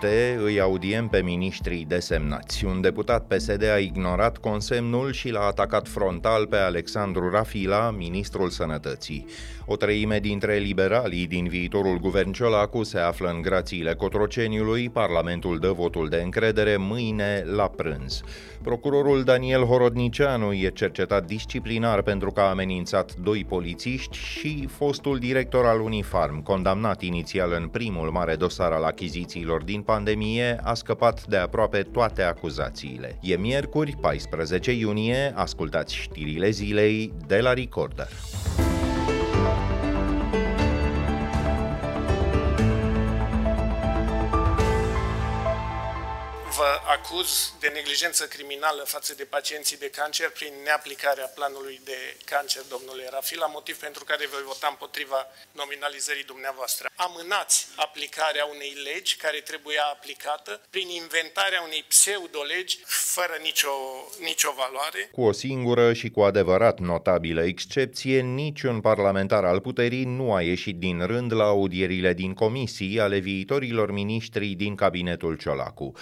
liniște, îi audiem pe miniștrii desemnați. Un deputat PSD a ignorat consemnul și l-a atacat frontal pe Alexandru Rafila, ministrul sănătății. O treime dintre liberalii din viitorul guvern Ciolacu se află în grațiile Cotroceniului, Parlamentul dă votul de încredere mâine la prânz. Procurorul Daniel Horodnicianu e cercetat disciplinar pentru că a amenințat doi polițiști și fostul director al Unifarm, condamnat inițial în primul mare dosar al achizițiilor din pandemie, a scăpat de aproape toate acuzațiile. E miercuri, 14 iunie, ascultați știrile zilei de la Recorder. Acuz de neglijență criminală față de pacienții de cancer prin neaplicarea planului de cancer, domnule Rafila, motiv pentru care voi vota împotriva nominalizării dumneavoastră. Amânați aplicarea unei legi care trebuia aplicată prin inventarea unei pseudolegi fără nicio, nicio valoare. Cu o singură și cu adevărat notabilă excepție, niciun parlamentar al puterii nu a ieșit din rând la audierile din comisii ale viitorilor miniștri din cabinetul Ciolacu.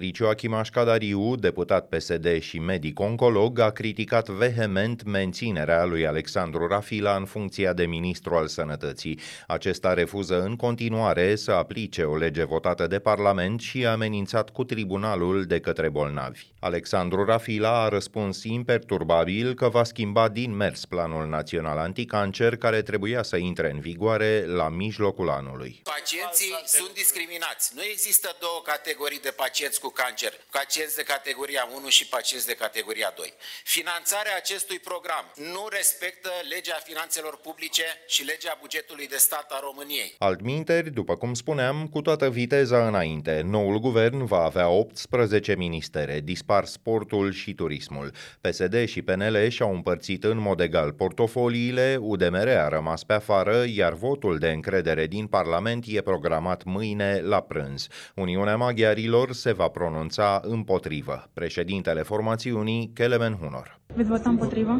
Patriciu Achimaș Cadariu, deputat PSD și medic-oncolog, a criticat vehement menținerea lui Alexandru Rafila în funcția de ministru al sănătății. Acesta refuză în continuare să aplice o lege votată de Parlament și a amenințat cu tribunalul de către bolnavi. Alexandru Rafila a răspuns imperturbabil că va schimba din mers planul național anticancer care trebuia să intre în vigoare la mijlocul anului. Pacienții sunt discriminați. Nu există două categorii de pacienți cu cancer pacienți de categoria 1 și pacienți de categoria 2. Finanțarea acestui program nu respectă legea finanțelor publice și legea bugetului de stat a României. Altminteri, după cum spuneam, cu toată viteza înainte, noul guvern va avea 18 ministere, dispar sportul și turismul. PSD și PNL și-au împărțit în mod egal portofoliile, UDMR a rămas pe afară, iar votul de încredere din Parlament e programat mâine la prânz. Uniunea Maghiarilor se va pronunța împotrivă. Președintele formațiunii, Kelemen Hunor. Veți vota împotrivă?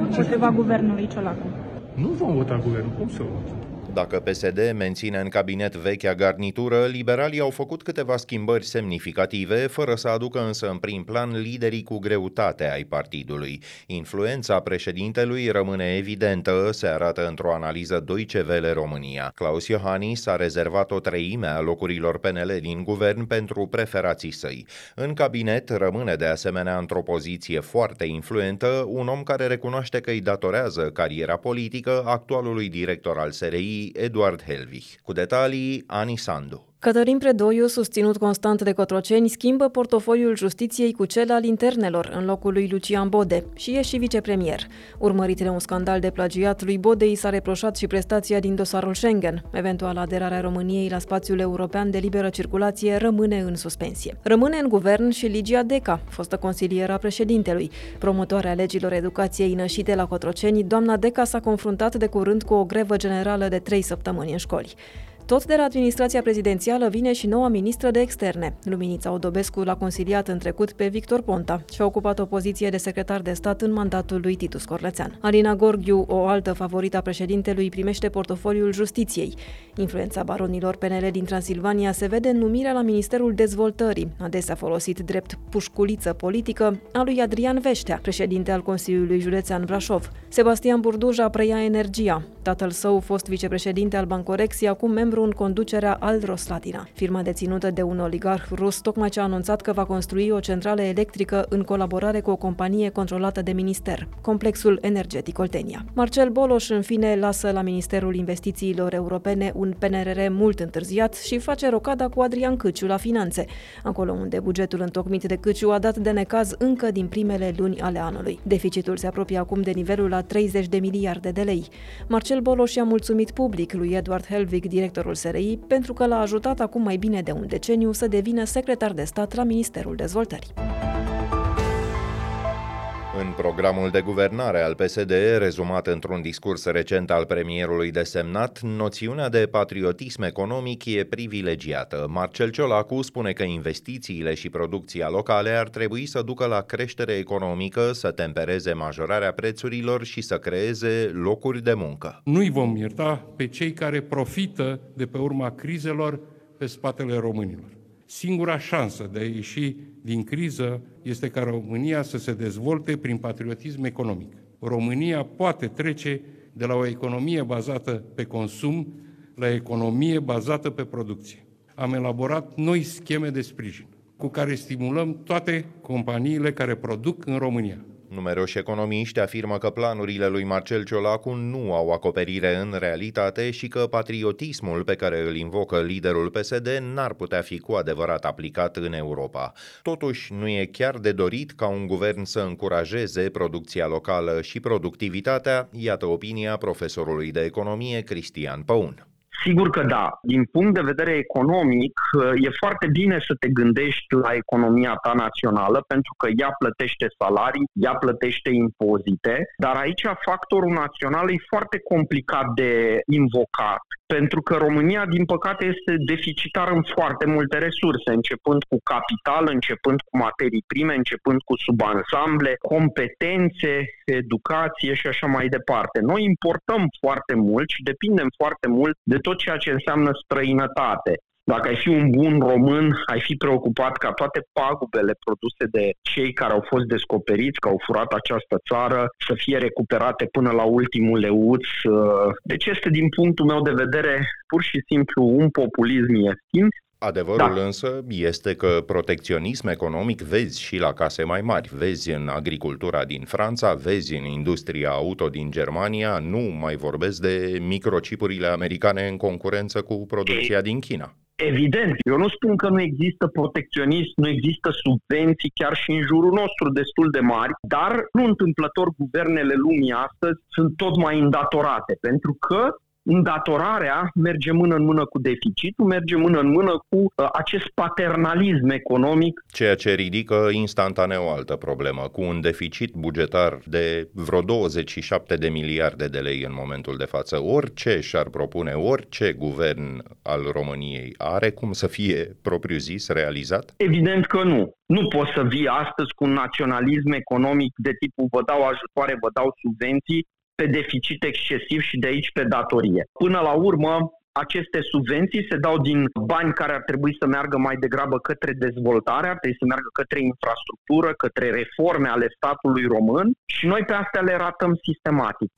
Împotriva guvernului Ciolacu. Nu vom vota guvernul, cum să votăm? Dacă PSD menține în cabinet vechea garnitură, liberalii au făcut câteva schimbări semnificative, fără să aducă însă în prim plan liderii cu greutate ai partidului. Influența președintelui rămâne evidentă, se arată într-o analiză Deutsche Welle România. Claus Iohannis a rezervat o treime a locurilor PNL din guvern pentru preferații săi. În cabinet rămâne de asemenea într-o poziție foarte influentă un om care recunoaște că îi datorează cariera politică actualului director al SRI, Eduard Helvich. Cu detalii, Ani Sandu. Cătălin Predoiu, susținut constant de Cotroceni, schimbă portofoliul justiției cu cel al internelor, în locul lui Lucian Bode, și e și vicepremier. Urmărit de un scandal de plagiat, lui Bode i s-a reproșat și prestația din dosarul Schengen. Eventual aderarea României la spațiul european de liberă circulație rămâne în suspensie. Rămâne în guvern și Ligia Deca, fostă consiliera președintelui. Promotoarea legilor educației nășite la Cotroceni, doamna Deca s-a confruntat de curând cu o grevă generală de trei săptămâni în școli. Tot de la administrația prezidențială vine și noua ministră de externe. Luminița Odobescu l-a consiliat în trecut pe Victor Ponta și a ocupat o poziție de secretar de stat în mandatul lui Titus Corlețean. Alina Gorghiu, o altă favorită a președintelui, primește portofoliul justiției. Influența baronilor PNL din Transilvania se vede în numirea la Ministerul Dezvoltării, adesea folosit drept pușculiță politică, a lui Adrian Veștea, președinte al Consiliului Județean Brașov. Sebastian Burduja preia energia. Tatăl său, fost vicepreședinte al Bancorexia, acum membru membru în conducerea al Roslatina. Firma deținută de un oligarh rus tocmai ce a anunțat că va construi o centrală electrică în colaborare cu o companie controlată de minister, Complexul Energetic Oltenia. Marcel Boloș, în fine, lasă la Ministerul Investițiilor Europene un PNRR mult întârziat și face rocada cu Adrian Câciu la finanțe, acolo unde bugetul întocmit de Câciu a dat de necaz încă din primele luni ale anului. Deficitul se apropie acum de nivelul la 30 de miliarde de lei. Marcel Boloș i-a mulțumit public lui Edward Helvig, director directorul SRI pentru că l-a ajutat acum mai bine de un deceniu să devină secretar de stat la Ministerul Dezvoltării. În programul de guvernare al PSD, rezumat într-un discurs recent al premierului desemnat, noțiunea de patriotism economic e privilegiată. Marcel Ciolacu spune că investițiile și producția locale ar trebui să ducă la creștere economică, să tempereze majorarea prețurilor și să creeze locuri de muncă. Nu-i vom ierta pe cei care profită de pe urma crizelor pe spatele românilor. Singura șansă de a ieși din criză este ca România să se dezvolte prin patriotism economic. România poate trece de la o economie bazată pe consum la economie bazată pe producție. Am elaborat noi scheme de sprijin cu care stimulăm toate companiile care produc în România. Numeroși economiști afirmă că planurile lui Marcel Ciolacu nu au acoperire în realitate și că patriotismul pe care îl invocă liderul PSD n-ar putea fi cu adevărat aplicat în Europa. Totuși, nu e chiar de dorit ca un guvern să încurajeze producția locală și productivitatea, iată opinia profesorului de economie Cristian Păun. Sigur că da. Din punct de vedere economic, e foarte bine să te gândești la economia ta națională, pentru că ea plătește salarii, ea plătește impozite, dar aici factorul național e foarte complicat de invocat pentru că România, din păcate, este deficitară în foarte multe resurse, începând cu capital, începând cu materii prime, începând cu subansamble, competențe, educație și așa mai departe. Noi importăm foarte mult și depindem foarte mult de tot ceea ce înseamnă străinătate. Dacă ai fi un bun român, ai fi preocupat ca toate pagubele produse de cei care au fost descoperiți, că au furat această țară, să fie recuperate până la ultimul leuț. Deci este, din punctul meu de vedere, pur și simplu un populism ieftin Adevărul da. însă este că protecționism economic vezi și la case mai mari, vezi în agricultura din Franța, vezi în industria auto din Germania, nu mai vorbesc de microcipurile americane în concurență cu producția din China. Evident, eu nu spun că nu există protecționism, nu există subvenții chiar și în jurul nostru destul de mari, dar nu întâmplător guvernele lumii astăzi sunt tot mai îndatorate, pentru că îndatorarea merge mână în mână cu deficitul, merge mână în mână cu uh, acest paternalism economic. Ceea ce ridică instantaneu o altă problemă, cu un deficit bugetar de vreo 27 de miliarde de lei în momentul de față. Orice și-ar propune, orice guvern al României are cum să fie propriu-zis realizat? Evident că nu. Nu poți să vii astăzi cu un naționalism economic de tipul vă dau ajutoare, vă dau subvenții pe deficit excesiv și de aici pe datorie. Până la urmă, aceste subvenții se dau din bani care ar trebui să meargă mai degrabă către dezvoltare, ar trebui să meargă către infrastructură, către reforme ale statului român și noi pe astea le ratăm sistematic.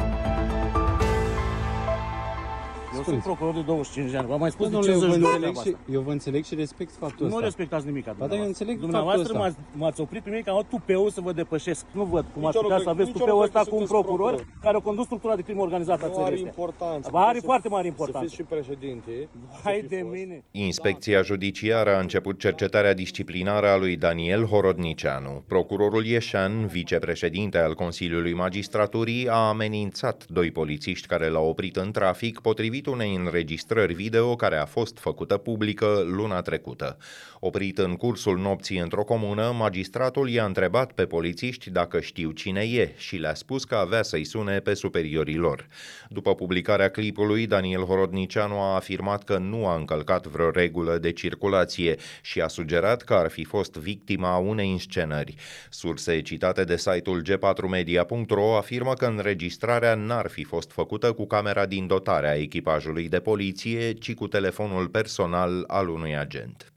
Eu sunt procuror de 25 de ani. V-am mai spus de 50 de ani. Și, eu vă înțeleg și respect faptul ăsta. Nu respectați nimic. Ba, dar eu înțeleg Dumneavoastră m-ați, m-ați oprit pe mine că am tupeul să vă depășesc. Nu văd cum ați putea să aveți tupeul ăsta cu un procuror care a condus structura de crimă organizată a țării are importanță. Ba, are foarte mare importanță. Să fiți și președinte. Hai de mine. Inspecția judiciară a început cercetarea disciplinară a lui Daniel Horodnicianu. Procurorul Ieșan, vicepreședinte al Consiliului Magistraturii, a amenințat doi polițiști care l-au oprit în trafic potrivit unei înregistrări înregistrări video care a fost făcută publică luna trecută. Oprit în cursul nopții într-o comună, magistratul i-a întrebat pe polițiști dacă știu cine e și le-a spus că avea să-i sune pe superiorii lor. După publicarea clipului, Daniel Horodnicianu a afirmat că nu a încălcat vreo regulă de circulație și a sugerat că ar fi fost victima unei inscenări. Surse citate de site-ul g4media.ro afirmă că înregistrarea n-ar fi fost făcută cu camera din dotare a echipajului de poliție poliție, ci cu telefonul personal al unui agent.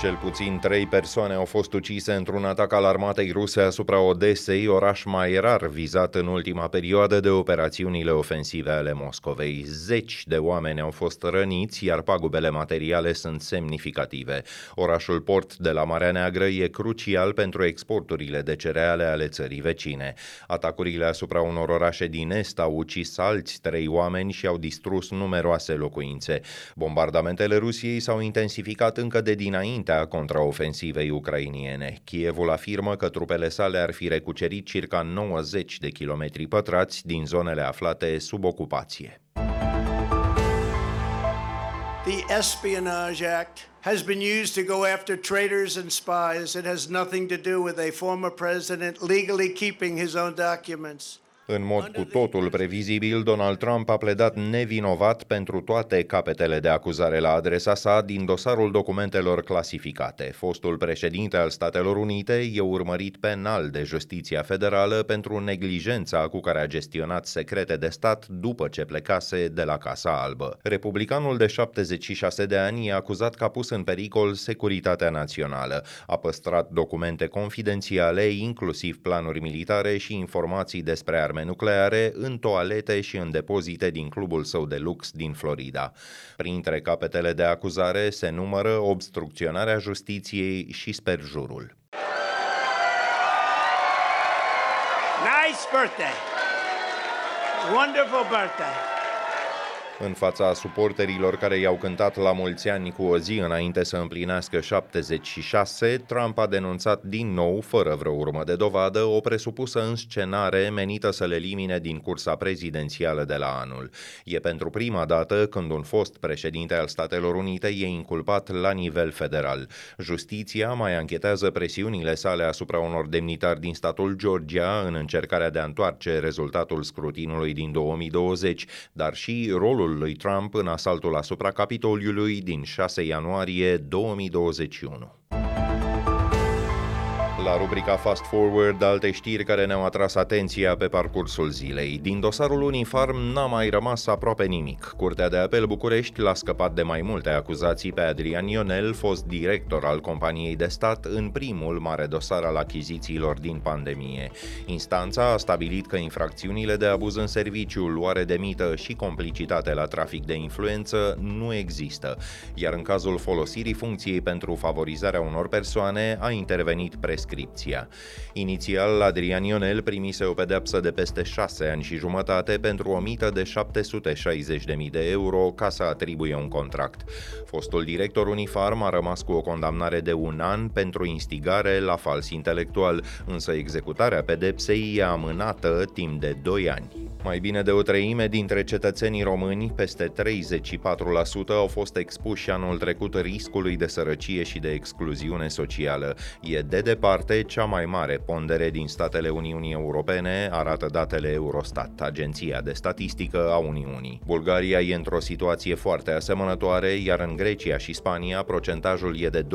Cel puțin trei persoane au fost ucise într-un atac al armatei ruse asupra Odesei, oraș mai rar vizat în ultima perioadă de operațiunile ofensive ale Moscovei. Zeci de oameni au fost răniți, iar pagubele materiale sunt semnificative. Orașul port de la Marea Neagră e crucial pentru exporturile de cereale ale țării vecine. Atacurile asupra unor orașe din est au ucis alți trei oameni și au distrus numeroase locuințe. Bombardamentele Rusiei s-au intensificat încă de dinainte înaintea contraofensivei ucrainiene. Kievul afirmă că trupele sale ar fi recucerit circa 90 de kilometri pătrați din zonele aflate sub ocupație. The Espionage Act has been used to go after traitors and spies. It has nothing to do with a former president legally keeping his own documents. În mod cu totul previzibil, Donald Trump a pledat nevinovat pentru toate capetele de acuzare la adresa sa din dosarul documentelor clasificate. Fostul președinte al Statelor Unite e urmărit penal de justiția federală pentru neglijența cu care a gestionat secrete de stat după ce plecase de la Casa Albă. Republicanul de 76 de ani e acuzat că a pus în pericol securitatea națională. A păstrat documente confidențiale, inclusiv planuri militare și informații despre arme arme nucleare în toalete și în depozite din clubul său de lux din Florida. Printre capetele de acuzare se numără obstrucționarea justiției și sperjurul. Nice birthday. Wonderful birthday. În fața suporterilor care i-au cântat la mulți ani cu o zi înainte să împlinească 76, Trump a denunțat din nou, fără vreo urmă de dovadă, o presupusă înscenare menită să le elimine din cursa prezidențială de la anul. E pentru prima dată când un fost președinte al Statelor Unite e inculpat la nivel federal. Justiția mai anchetează presiunile sale asupra unor demnitari din statul Georgia în încercarea de a întoarce rezultatul scrutinului din 2020, dar și rolul rolul lui Trump în asaltul asupra Capitoliului din 6 ianuarie 2021 la rubrica Fast Forward alte știri care ne-au atras atenția pe parcursul zilei. Din dosarul Unifarm n-a mai rămas aproape nimic. Curtea de apel București l-a scăpat de mai multe acuzații pe Adrian Ionel, fost director al companiei de stat în primul mare dosar al achizițiilor din pandemie. Instanța a stabilit că infracțiunile de abuz în serviciu, luare de mită și complicitate la trafic de influență nu există, iar în cazul folosirii funcției pentru favorizarea unor persoane a intervenit prescripția prescripția. Inițial, Adrian Ionel primise o pedeapsă de peste 6 ani și jumătate pentru o mită de 760.000 de euro ca să atribuie un contract. Fostul director Unifarm a rămas cu o condamnare de un an pentru instigare la fals intelectual, însă executarea pedepsei e amânată timp de 2 ani. Mai bine de o treime dintre cetățenii români, peste 34%, au fost expuși anul trecut riscului de sărăcie și de excluziune socială. E de departe cea mai mare pondere din statele Uniunii Europene, arată datele Eurostat, agenția de statistică a Uniunii. Bulgaria e într-o situație foarte asemănătoare, iar în Grecia și Spania procentajul e de 26%.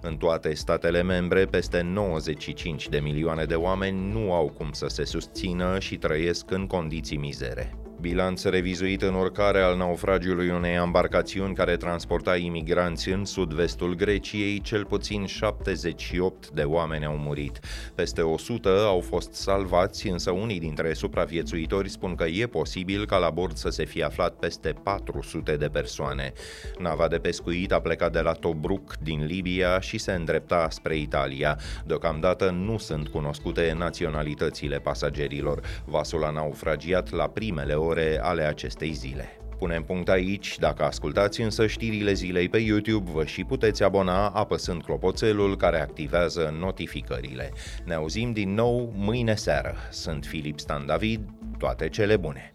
În toate statele membre, peste 95 de milioane de oameni nu au cum să se susțină vină și trăiesc în condiții mizere. Bilanț revizuit în urcare al naufragiului unei embarcațiuni care transporta imigranți în sud-vestul Greciei, cel puțin 78 de oameni au murit. Peste 100 au fost salvați, însă unii dintre supraviețuitori spun că e posibil ca la bord să se fie aflat peste 400 de persoane. Nava de pescuit a plecat de la Tobruk din Libia și se îndrepta spre Italia. Deocamdată nu sunt cunoscute naționalitățile pasagerilor. Vasul a naufragiat la primele ore ore ale acestei zile. Punem punct aici, dacă ascultați însă știrile zilei pe YouTube, vă și puteți abona apăsând clopoțelul care activează notificările. Ne auzim din nou mâine seară. Sunt Filip Stan David, toate cele bune!